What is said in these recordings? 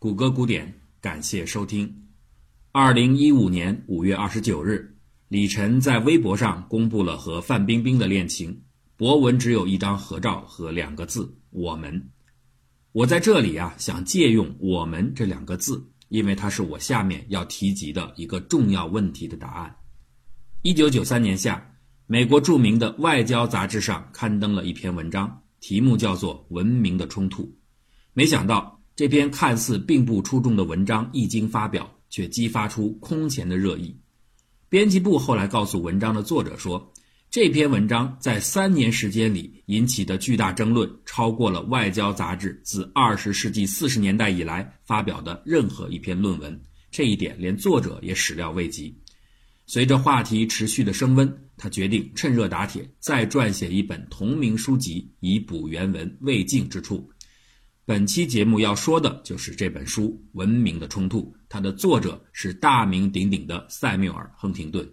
谷歌古典，感谢收听。二零一五年五月二十九日，李晨在微博上公布了和范冰冰的恋情，博文只有一张合照和两个字“我们”。我在这里啊，想借用“我们”这两个字，因为它是我下面要提及的一个重要问题的答案。一九九三年夏，美国著名的外交杂志上刊登了一篇文章，题目叫做《文明的冲突》。没想到。这篇看似并不出众的文章一经发表，却激发出空前的热议。编辑部后来告诉文章的作者说，这篇文章在三年时间里引起的巨大争论，超过了外交杂志自二十世纪四十年代以来发表的任何一篇论文。这一点连作者也始料未及。随着话题持续的升温，他决定趁热打铁，再撰写一本同名书籍，以补原文未尽之处。本期节目要说的就是这本书《文明的冲突》，它的作者是大名鼎鼎的塞缪尔·亨廷顿。《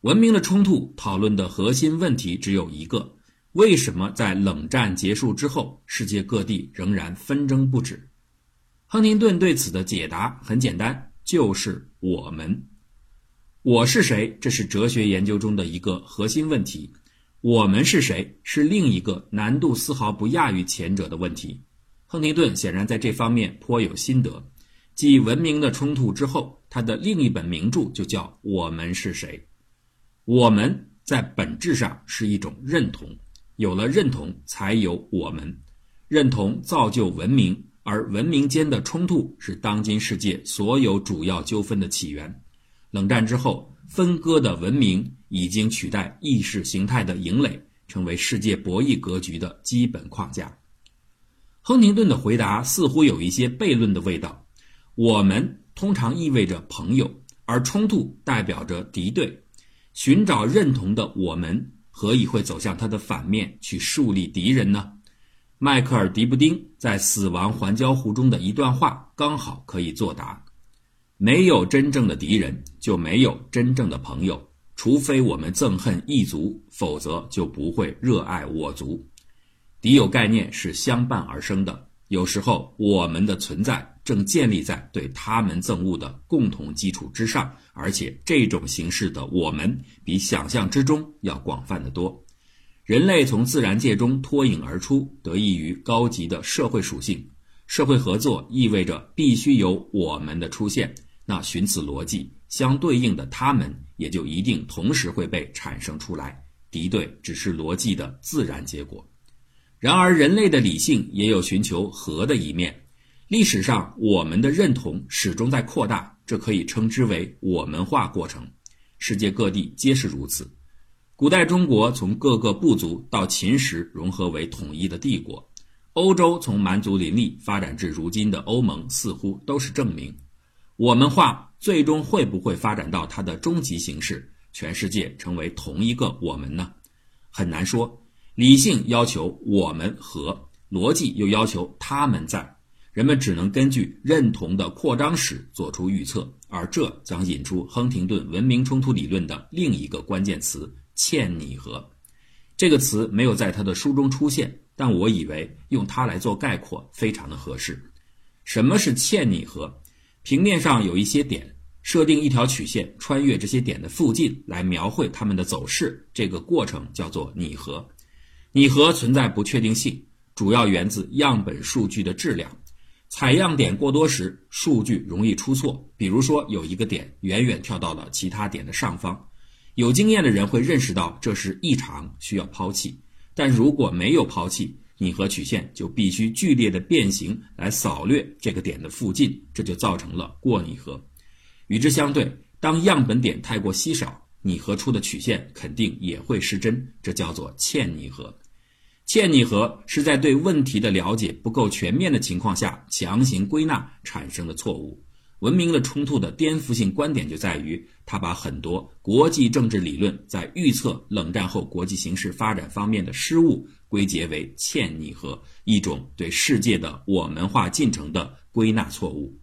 文明的冲突》讨论的核心问题只有一个：为什么在冷战结束之后，世界各地仍然纷争不止？亨廷顿对此的解答很简单，就是我们。我是谁？这是哲学研究中的一个核心问题。我们是谁？是另一个难度丝毫不亚于前者的问题。亨廷顿显然在这方面颇有心得。继《文明的冲突》之后，他的另一本名著就叫《我们是谁》。我们在本质上是一种认同，有了认同，才有我们。认同造就文明，而文明间的冲突是当今世界所有主要纠纷的起源。冷战之后。分割的文明已经取代意识形态的营垒，成为世界博弈格局的基本框架。亨廷顿的回答似乎有一些悖论的味道。我们通常意味着朋友，而冲突代表着敌对。寻找认同的我们，何以会走向它的反面去树立敌人呢？迈克尔·迪布丁在《死亡环礁湖》中的一段话刚好可以作答。没有真正的敌人，就没有真正的朋友。除非我们憎恨异族，否则就不会热爱我族。敌友概念是相伴而生的。有时候，我们的存在正建立在对他们憎恶的共同基础之上，而且这种形式的我们比想象之中要广泛的多。人类从自然界中脱颖而出，得益于高级的社会属性。社会合作意味着必须有我们的出现。那寻此逻辑，相对应的他们也就一定同时会被产生出来。敌对只是逻辑的自然结果。然而，人类的理性也有寻求和的一面。历史上，我们的认同始终在扩大，这可以称之为我们化过程。世界各地皆是如此。古代中国从各个部族到秦时融合为统一的帝国，欧洲从蛮族林立发展至如今的欧盟，似乎都是证明。我们化最终会不会发展到它的终极形式，全世界成为同一个我们呢？很难说。理性要求我们和，逻辑又要求他们在，人们只能根据认同的扩张史做出预测，而这将引出亨廷顿文明冲突理论的另一个关键词——嵌拟合。这个词没有在他的书中出现，但我以为用它来做概括非常的合适。什么是嵌拟合？平面上有一些点，设定一条曲线穿越这些点的附近来描绘它们的走势，这个过程叫做拟合。拟合存在不确定性，主要源自样本数据的质量。采样点过多时，数据容易出错。比如说，有一个点远远跳到了其他点的上方，有经验的人会认识到这是异常，需要抛弃。但如果没有抛弃，拟合曲线就必须剧烈的变形来扫掠这个点的附近，这就造成了过拟合。与之相对，当样本点太过稀少，拟合出的曲线肯定也会失真，这叫做欠拟合。欠拟合是在对问题的了解不够全面的情况下强行归纳产生的错误。文明的冲突的颠覆性观点就在于，它把很多国际政治理论在预测冷战后国际形势发展方面的失误。归结为欠拟合，一种对世界的我们化进程的归纳错误。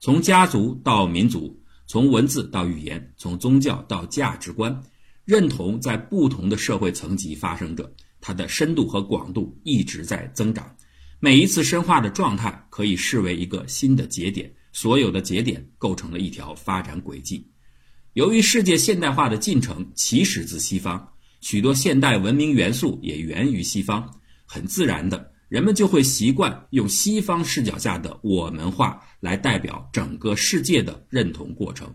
从家族到民族，从文字到语言，从宗教到价值观，认同在不同的社会层级发生着，它的深度和广度一直在增长。每一次深化的状态可以视为一个新的节点，所有的节点构成了一条发展轨迹。由于世界现代化的进程起始自西方，许多现代文明元素也源于西方，很自然的，人们就会习惯用西方视角下的我们化来代表整个世界的认同过程。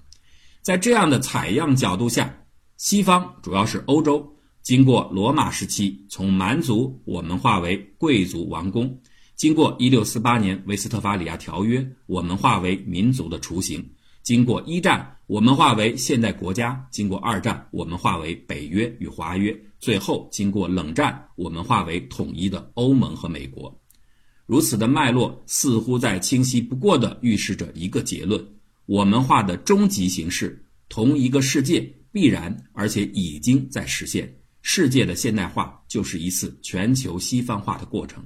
在这样的采样角度下，西方主要是欧洲，经过罗马时期从蛮族我们化为贵族王公。经过一六四八年维斯特伐利亚条约，我们化为民族的雏形；经过一战，我们化为现代国家；经过二战，我们化为北约与华约；最后经过冷战，我们化为统一的欧盟和美国。如此的脉络，似乎在清晰不过的预示着一个结论：我们化的终极形式，同一个世界必然而且已经在实现。世界的现代化就是一次全球西方化的过程。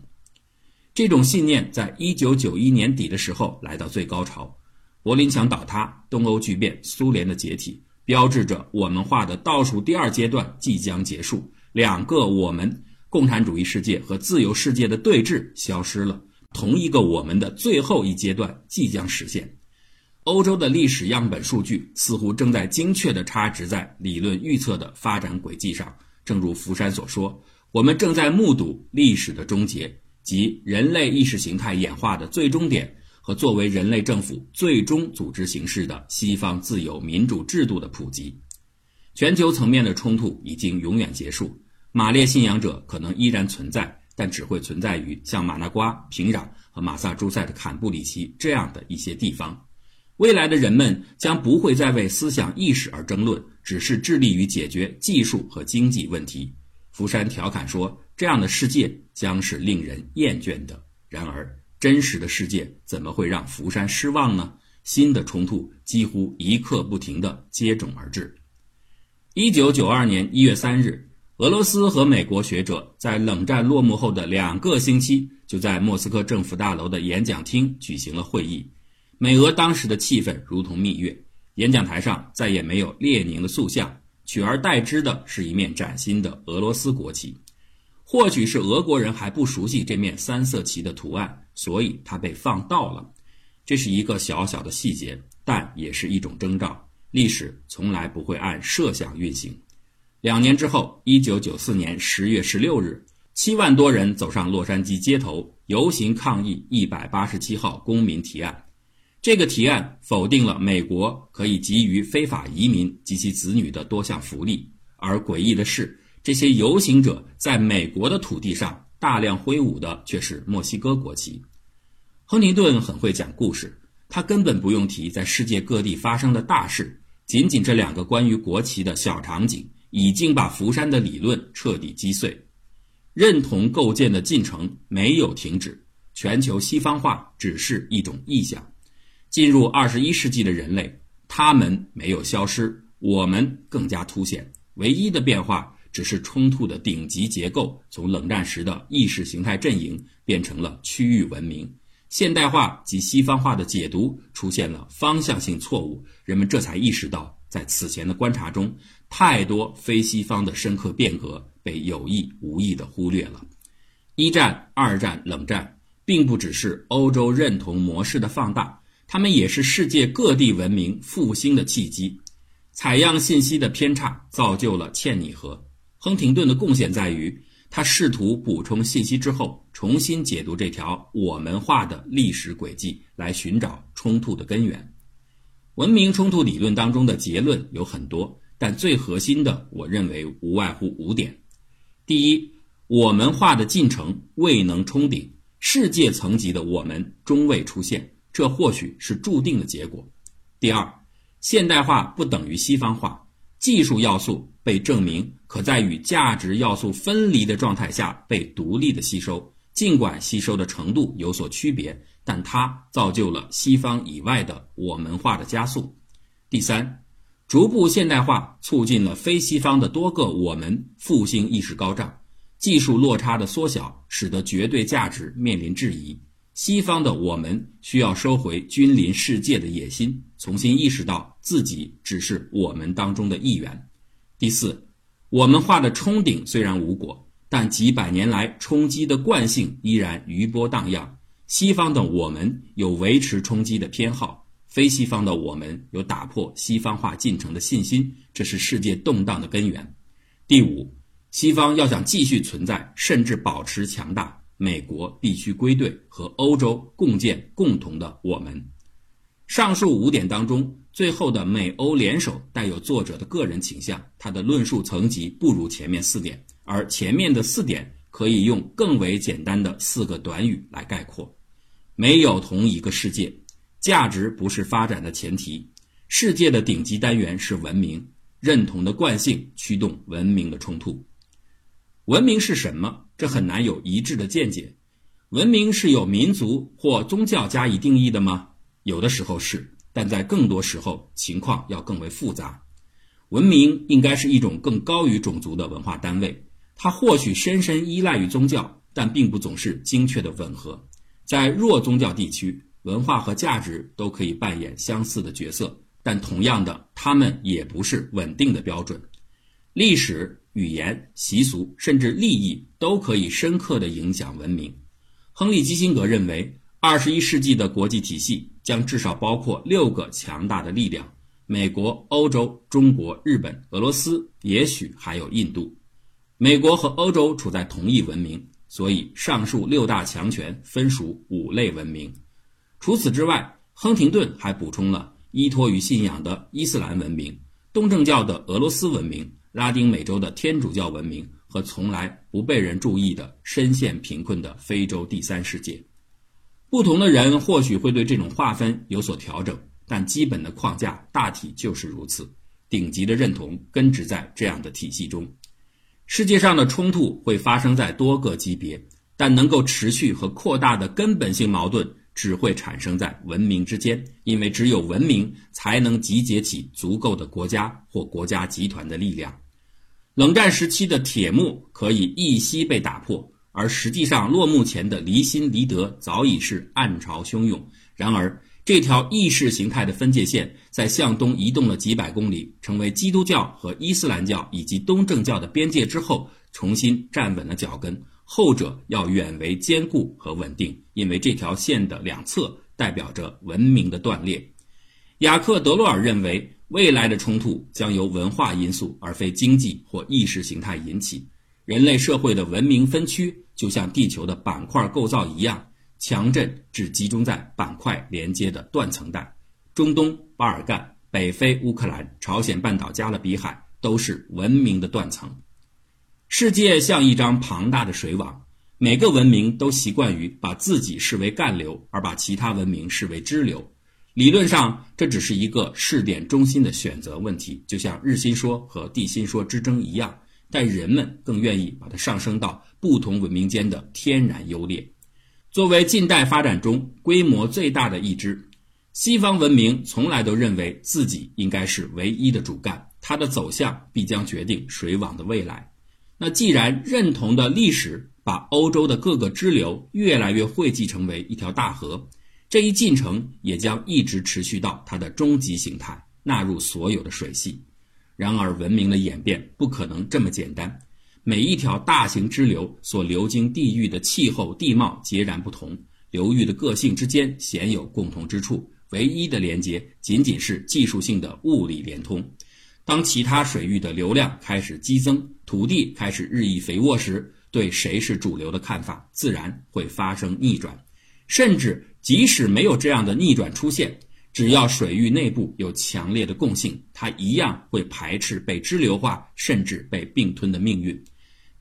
这种信念在一九九一年底的时候来到最高潮，柏林墙倒塌，东欧剧变，苏联的解体，标志着我们画的倒数第二阶段即将结束。两个我们，共产主义世界和自由世界的对峙消失了，同一个我们的最后一阶段即将实现。欧洲的历史样本数据似乎正在精确地插植在理论预测的发展轨迹上。正如福山所说，我们正在目睹历史的终结。及人类意识形态演化的最终点和作为人类政府最终组织形式的西方自由民主制度的普及，全球层面的冲突已经永远结束。马列信仰者可能依然存在，但只会存在于像马纳瓜、平壤和马萨诸塞的坎布里奇这样的一些地方。未来的人们将不会再为思想意识而争论，只是致力于解决技术和经济问题。福山调侃说。这样的世界将是令人厌倦的。然而，真实的世界怎么会让福山失望呢？新的冲突几乎一刻不停地接踵而至。一九九二年一月三日，俄罗斯和美国学者在冷战落幕后的两个星期，就在莫斯科政府大楼的演讲厅举行了会议。美俄当时的气氛如同蜜月，演讲台上再也没有列宁的塑像，取而代之的是一面崭新的俄罗斯国旗。或许是俄国人还不熟悉这面三色旗的图案，所以它被放倒了。这是一个小小的细节，但也是一种征兆。历史从来不会按设想运行。两年之后，一九九四年十月十六日，七万多人走上洛杉矶街头游行抗议一百八十七号公民提案。这个提案否定了美国可以给予非法移民及其子女的多项福利，而诡异的是。这些游行者在美国的土地上大量挥舞的却是墨西哥国旗。亨廷顿很会讲故事，他根本不用提在世界各地发生的大事，仅仅这两个关于国旗的小场景，已经把福山的理论彻底击碎。认同构建的进程没有停止，全球西方化只是一种臆想。进入二十一世纪的人类，他们没有消失，我们更加凸显。唯一的变化。只是冲突的顶级结构从冷战时的意识形态阵营变成了区域文明，现代化及西方化的解读出现了方向性错误，人们这才意识到，在此前的观察中，太多非西方的深刻变革被有意无意地忽略了。一战、二战、冷战，并不只是欧洲认同模式的放大，它们也是世界各地文明复兴的契机。采样信息的偏差造就了嵌拟核。亨廷顿的贡献在于，他试图补充信息之后，重新解读这条我们化的历史轨迹，来寻找冲突的根源。文明冲突理论当中的结论有很多，但最核心的，我认为无外乎五点：第一，我们化的进程未能冲顶，世界层级的我们终未出现，这或许是注定的结果；第二，现代化不等于西方化。技术要素被证明可在与价值要素分离的状态下被独立的吸收，尽管吸收的程度有所区别，但它造就了西方以外的我们化的加速。第三，逐步现代化促进了非西方的多个我们复兴意识高涨，技术落差的缩小使得绝对价值面临质疑。西方的我们需要收回君临世界的野心，重新意识到自己只是我们当中的一员。第四，我们画的冲顶虽然无果，但几百年来冲击的惯性依然余波荡漾。西方的我们有维持冲击的偏好，非西方的我们有打破西方化进程的信心。这是世界动荡的根源。第五，西方要想继续存在，甚至保持强大，美国必须归队和欧洲共建共同的我们。上述五点当中，最后的美欧联手带有作者的个人倾向，他的论述层级不如前面四点，而前面的四点可以用更为简单的四个短语来概括。没有同一个世界，价值不是发展的前提。世界的顶级单元是文明，认同的惯性驱动文明的冲突。文明是什么？这很难有一致的见解。文明是有民族或宗教加以定义的吗？有的时候是，但在更多时候，情况要更为复杂。文明应该是一种更高于种族的文化单位，它或许深深依赖于宗教，但并不总是精确的吻合。在弱宗教地区，文化和价值都可以扮演相似的角色，但同样的，他们也不是稳定的标准。历史、语言、习俗，甚至利益都可以深刻地影响文明。亨利·基辛格认为，二十一世纪的国际体系将至少包括六个强大的力量：美国、欧洲、中国、日本、俄罗斯，也许还有印度。美国和欧洲处在同一文明。所以，上述六大强权分属五类文明。除此之外，亨廷顿还补充了依托于信仰的伊斯兰文明、东正教的俄罗斯文明、拉丁美洲的天主教文明和从来不被人注意的深陷贫困的非洲第三世界。不同的人或许会对这种划分有所调整，但基本的框架大体就是如此。顶级的认同根植在这样的体系中。世界上的冲突会发生在多个级别，但能够持续和扩大的根本性矛盾只会产生在文明之间，因为只有文明才能集结起足够的国家或国家集团的力量。冷战时期的铁幕可以一夕被打破，而实际上落幕前的离心离德早已是暗潮汹涌。然而，这条意识形态的分界线在向东移动了几百公里，成为基督教和伊斯兰教以及东正教的边界之后，重新站稳了脚跟。后者要远为坚固和稳定，因为这条线的两侧代表着文明的断裂。雅克·德洛尔认为，未来的冲突将由文化因素而非经济或意识形态引起。人类社会的文明分区就像地球的板块构造一样。强震只集中在板块连接的断层带，中东、巴尔干、北非、乌克兰、朝鲜半岛、加勒比海都是文明的断层。世界像一张庞大的水网，每个文明都习惯于把自己视为干流，而把其他文明视为支流。理论上，这只是一个试点中心的选择问题，就像日心说和地心说之争一样。但人们更愿意把它上升到不同文明间的天然优劣。作为近代发展中规模最大的一支，西方文明从来都认为自己应该是唯一的主干，它的走向必将决定水网的未来。那既然认同的历史把欧洲的各个支流越来越汇集成为一条大河，这一进程也将一直持续到它的终极形态纳入所有的水系。然而，文明的演变不可能这么简单。每一条大型支流所流经地域的气候地貌截然不同，流域的个性之间鲜有共同之处，唯一的连接仅仅是技术性的物理连通。当其他水域的流量开始激增，土地开始日益肥沃时，对谁是主流的看法自然会发生逆转。甚至即使没有这样的逆转出现，只要水域内部有强烈的共性，它一样会排斥被支流化甚至被并吞的命运。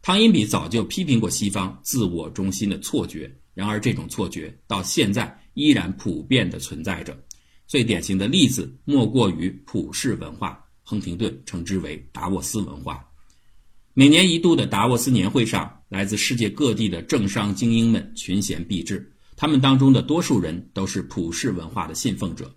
汤因比早就批评过西方自我中心的错觉，然而这种错觉到现在依然普遍地存在着。最典型的例子莫过于普世文化，亨廷顿称之为达沃斯文化。每年一度的达沃斯年会上，来自世界各地的政商精英们群贤毕至，他们当中的多数人都是普世文化的信奉者。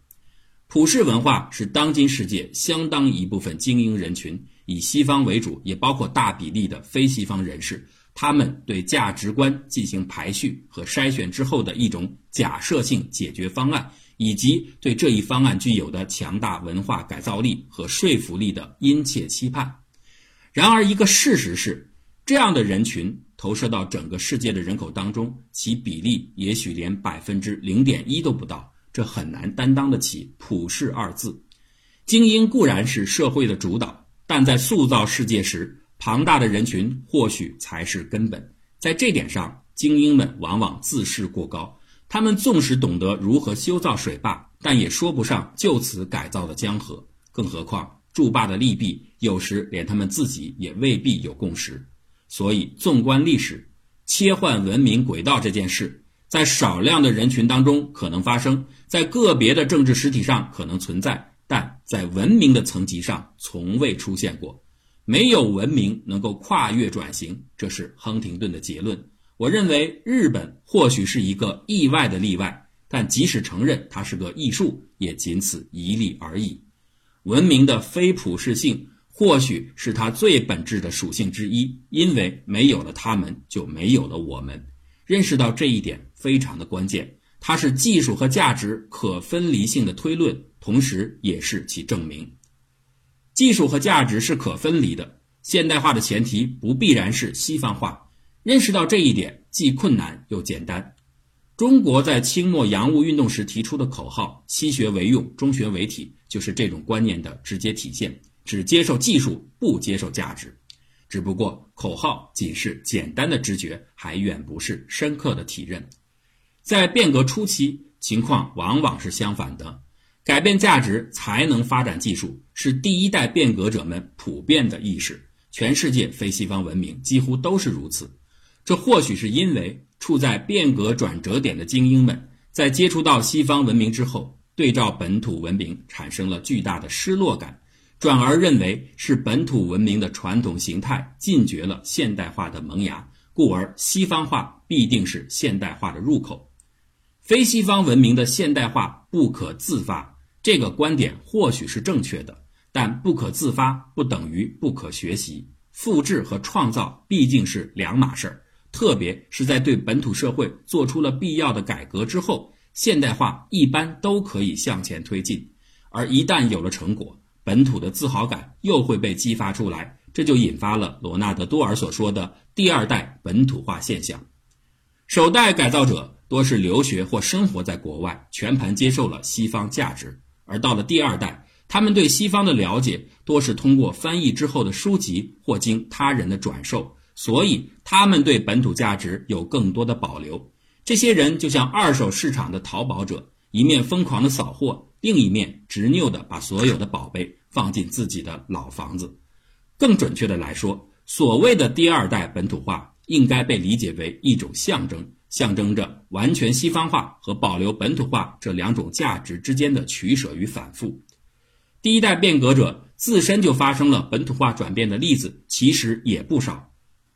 普世文化是当今世界相当一部分精英人群。以西方为主，也包括大比例的非西方人士，他们对价值观进行排序和筛选之后的一种假设性解决方案，以及对这一方案具有的强大文化改造力和说服力的殷切期盼。然而，一个事实是，这样的人群投射到整个世界的人口当中，其比例也许连百分之零点一都不到，这很难担当得起“普世”二字。精英固然是社会的主导，但在塑造世界时，庞大的人群或许才是根本。在这点上，精英们往往自视过高。他们纵使懂得如何修造水坝，但也说不上就此改造了江河。更何况，筑坝的利弊，有时连他们自己也未必有共识。所以，纵观历史，切换文明轨道这件事，在少量的人群当中可能发生，在个别的政治实体上可能存在，但在文明的层级上从未出现过。没有文明能够跨越转型，这是亨廷顿的结论。我认为日本或许是一个意外的例外，但即使承认它是个艺术，也仅此一例而已。文明的非普适性或许是它最本质的属性之一，因为没有了他们，就没有了我们。认识到这一点非常的关键，它是技术和价值可分离性的推论，同时也是其证明。技术和价值是可分离的，现代化的前提不必然是西方化。认识到这一点既困难又简单。中国在清末洋务运动时提出的口号“西学为用，中学为体”，就是这种观念的直接体现。只接受技术，不接受价值。只不过口号仅是简单的直觉，还远不是深刻的体认。在变革初期，情况往往是相反的。改变价值才能发展技术，是第一代变革者们普遍的意识。全世界非西方文明几乎都是如此。这或许是因为处在变革转折点的精英们，在接触到西方文明之后，对照本土文明产生了巨大的失落感，转而认为是本土文明的传统形态禁绝了现代化的萌芽，故而西方化必定是现代化的入口。非西方文明的现代化不可自发，这个观点或许是正确的，但不可自发不等于不可学习，复制和创造毕竟是两码事儿。特别是在对本土社会做出了必要的改革之后，现代化一般都可以向前推进。而一旦有了成果，本土的自豪感又会被激发出来，这就引发了罗纳德·多尔所说的第二代本土化现象。首代改造者多是留学或生活在国外，全盘接受了西方价值；而到了第二代，他们对西方的了解多是通过翻译之后的书籍或经他人的转授。所以，他们对本土价值有更多的保留。这些人就像二手市场的淘宝者，一面疯狂的扫货，另一面执拗地把所有的宝贝放进自己的老房子。更准确的来说，所谓的第二代本土化，应该被理解为一种象征，象征着完全西方化和保留本土化这两种价值之间的取舍与反复。第一代变革者自身就发生了本土化转变的例子，其实也不少。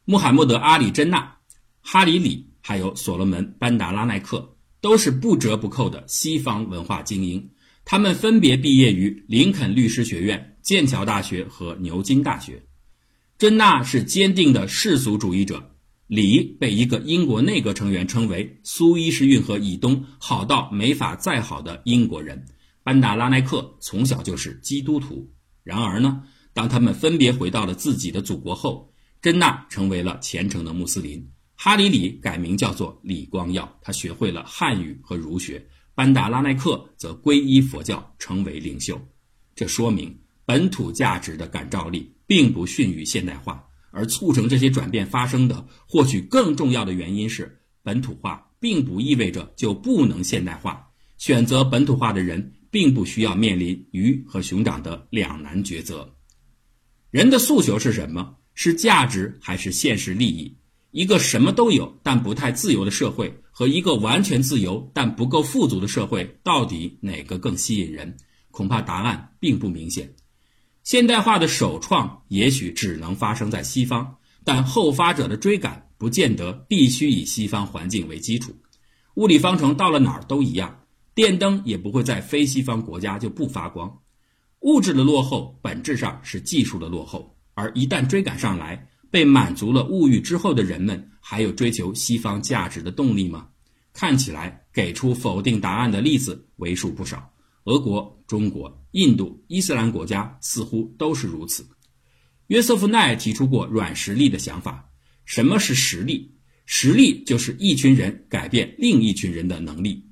穆罕默德·阿里·真纳、哈里里，还有所罗门·班达拉奈克，都是不折不扣的西方文化精英。他们分别毕业于林肯律师学院、剑桥大学和牛津大学。真纳是坚定的世俗主义者，李被一个英国内阁成员称为苏伊士运河以东好到没法再好的英国人。班达拉奈克从小就是基督徒。然而呢，当他们分别回到了自己的祖国后，珍娜成为了虔诚的穆斯林，哈里里改名叫做李光耀，他学会了汉语和儒学。班达拉奈克则皈依佛教，成为领袖。这说明本土价值的感召力并不逊于现代化，而促成这些转变发生的，或许更重要的原因是，本土化并不意味着就不能现代化。选择本土化的人，并不需要面临鱼和熊掌的两难抉择。人的诉求是什么？是价值还是现实利益？一个什么都有但不太自由的社会，和一个完全自由但不够富足的社会，到底哪个更吸引人？恐怕答案并不明显。现代化的首创也许只能发生在西方，但后发者的追赶不见得必须以西方环境为基础。物理方程到了哪儿都一样，电灯也不会在非西方国家就不发光。物质的落后本质上是技术的落后。而一旦追赶上来，被满足了物欲之后的人们，还有追求西方价值的动力吗？看起来给出否定答案的例子为数不少。俄国、中国、印度、伊斯兰国家似乎都是如此。约瑟夫奈提出过软实力的想法，什么是实力？实力就是一群人改变另一群人的能力。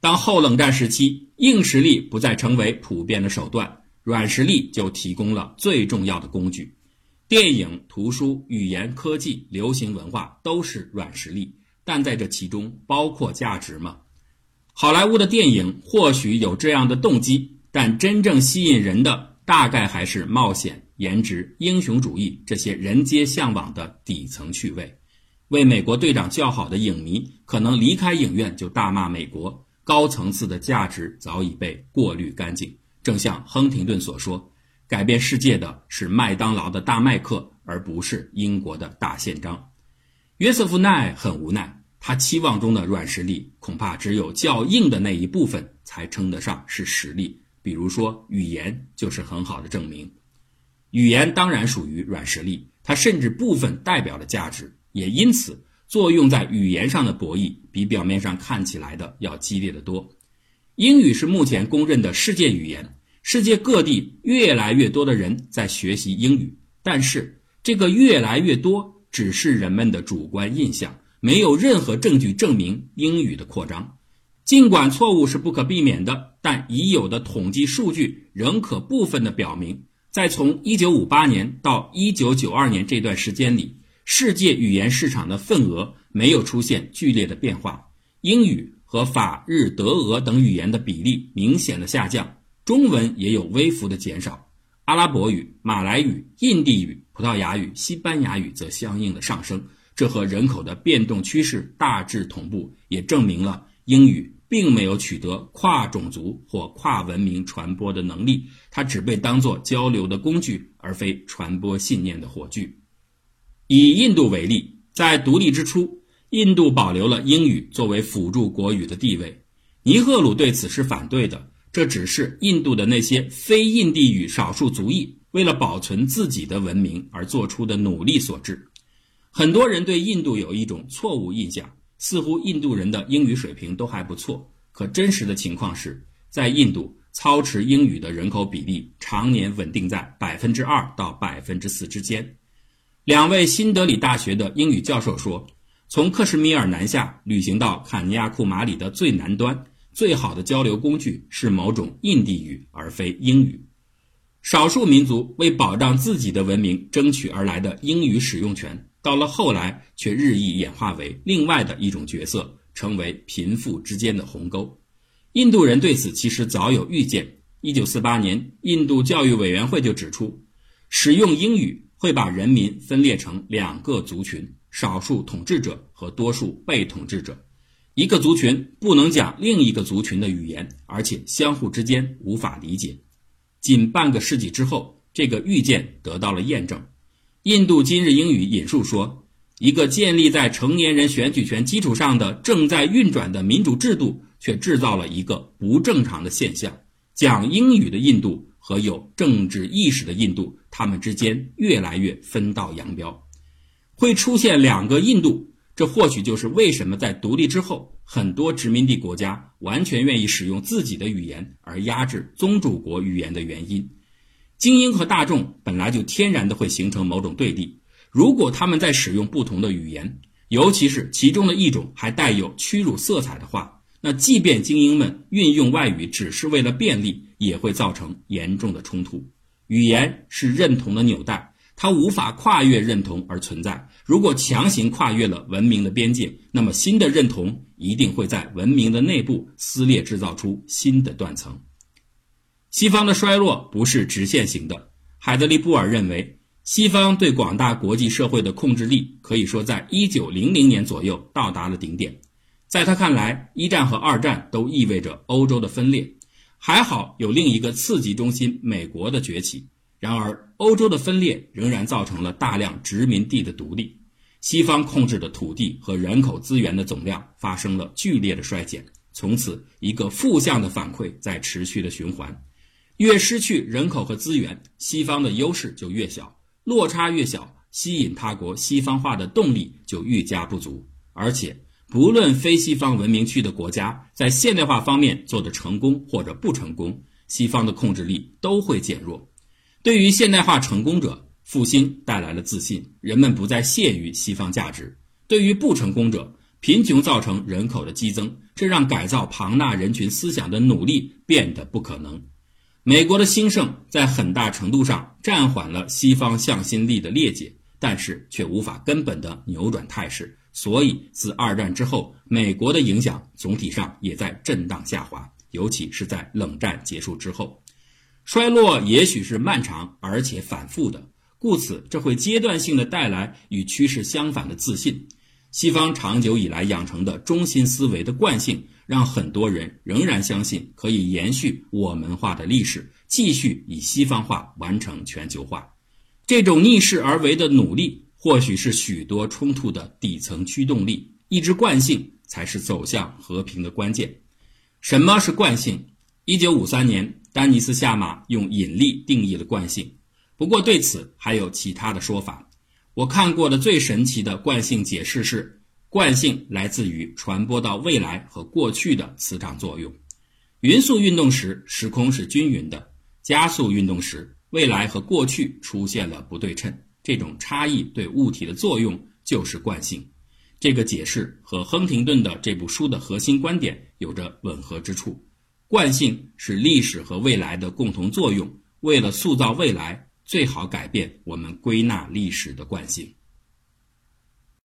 当后冷战时期硬实力不再成为普遍的手段，软实力就提供了最重要的工具。电影、图书、语言、科技、流行文化都是软实力，但在这其中包括价值吗？好莱坞的电影或许有这样的动机，但真正吸引人的大概还是冒险、颜值、英雄主义这些人皆向往的底层趣味。为美国队长叫好的影迷可能离开影院就大骂美国，高层次的价值早已被过滤干净。正像亨廷顿所说。改变世界的是麦当劳的大麦克，而不是英国的大宪章。约瑟夫奈很无奈，他期望中的软实力恐怕只有较硬的那一部分才称得上是实力。比如说，语言就是很好的证明。语言当然属于软实力，它甚至部分代表了价值，也因此作用在语言上的博弈比表面上看起来的要激烈的多。英语是目前公认的世界语言。世界各地越来越多的人在学习英语，但是这个越来越多只是人们的主观印象，没有任何证据证明英语的扩张。尽管错误是不可避免的，但已有的统计数据仍可部分的表明，在从1958年到1992年这段时间里，世界语言市场的份额没有出现剧烈的变化，英语和法、日、德、俄等语言的比例明显的下降。中文也有微幅的减少，阿拉伯语、马来语、印地语、葡萄牙语、西班牙语则相应的上升，这和人口的变动趋势大致同步，也证明了英语并没有取得跨种族或跨文明传播的能力，它只被当作交流的工具，而非传播信念的火炬。以印度为例，在独立之初，印度保留了英语作为辅助国语的地位，尼赫鲁对此是反对的。这只是印度的那些非印地语少数族裔为了保存自己的文明而做出的努力所致。很多人对印度有一种错误印象，似乎印度人的英语水平都还不错。可真实的情况是，在印度，操持英语的人口比例常年稳定在百分之二到百分之四之间。两位新德里大学的英语教授说，从克什米尔南下旅行到坎尼亚库马里的最南端。最好的交流工具是某种印地语，而非英语。少数民族为保障自己的文明争取而来的英语使用权，到了后来却日益演化为另外的一种角色，成为贫富之间的鸿沟。印度人对此其实早有预见。一九四八年，印度教育委员会就指出，使用英语会把人民分裂成两个族群：少数统治者和多数被统治者。一个族群不能讲另一个族群的语言，而且相互之间无法理解。仅半个世纪之后，这个预见得到了验证。印度今日英语引述说：“一个建立在成年人选举权基础上的正在运转的民主制度，却制造了一个不正常的现象：讲英语的印度和有政治意识的印度，他们之间越来越分道扬镳，会出现两个印度。”这或许就是为什么在独立之后，很多殖民地国家完全愿意使用自己的语言而压制宗主国语言的原因。精英和大众本来就天然的会形成某种对立。如果他们在使用不同的语言，尤其是其中的一种还带有屈辱色彩的话，那即便精英们运用外语只是为了便利，也会造成严重的冲突。语言是认同的纽带。它无法跨越认同而存在。如果强行跨越了文明的边界，那么新的认同一定会在文明的内部撕裂，制造出新的断层。西方的衰落不是直线型的。海德利布尔认为，西方对广大国际社会的控制力可以说在1900年左右到达了顶点。在他看来，一战和二战都意味着欧洲的分裂。还好有另一个刺激中心——美国的崛起。然而，欧洲的分裂仍然造成了大量殖民地的独立，西方控制的土地和人口资源的总量发生了剧烈的衰减。从此，一个负向的反馈在持续的循环：越失去人口和资源，西方的优势就越小，落差越小，吸引他国西方化的动力就愈加不足。而且，不论非西方文明区的国家在现代化方面做得成功或者不成功，西方的控制力都会减弱。对于现代化成功者，复兴带来了自信，人们不再屑于西方价值。对于不成功者，贫穷造成人口的激增，这让改造庞大人群思想的努力变得不可能。美国的兴盛在很大程度上暂缓了西方向心力的裂解，但是却无法根本的扭转态势。所以，自二战之后，美国的影响总体上也在震荡下滑，尤其是在冷战结束之后，衰落也许是漫长而且反复的。故此，这会阶段性的带来与趋势相反的自信。西方长久以来养成的中心思维的惯性，让很多人仍然相信可以延续我们化的历史，继续以西方化完成全球化。这种逆势而为的努力，或许是许多冲突的底层驱动力。抑制惯性才是走向和平的关键。什么是惯性？一九五三年，丹尼斯夏马用引力定义了惯性。不过对此还有其他的说法。我看过的最神奇的惯性解释是：惯性来自于传播到未来和过去的磁场作用。匀速运动时，时空是均匀的；加速运动时，未来和过去出现了不对称。这种差异对物体的作用就是惯性。这个解释和亨廷顿的这部书的核心观点有着吻合之处。惯性是历史和未来的共同作用。为了塑造未来。最好改变我们归纳历史的惯性。